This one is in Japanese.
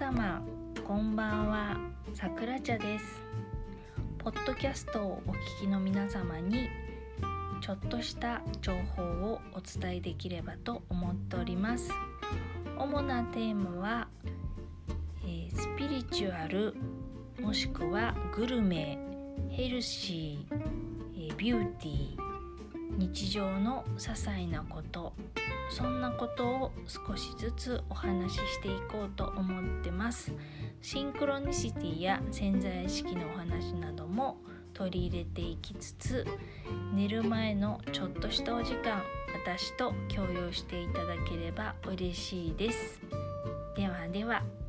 様こんばんはさくら茶です。ポッドキャストをお聞きの皆様にちょっとした情報をお伝えできればと思っております。主なテーマは、えー、スピリチュアルもしくはグルメヘルシー、えー、ビューティー日常の些細なことそんなことを少しずつお話ししていこうと思ってます。シンクロニシティや潜在意識のお話なども取り入れていきつつ寝る前のちょっとしたお時間私と共有していただければ嬉しいです。ではでは。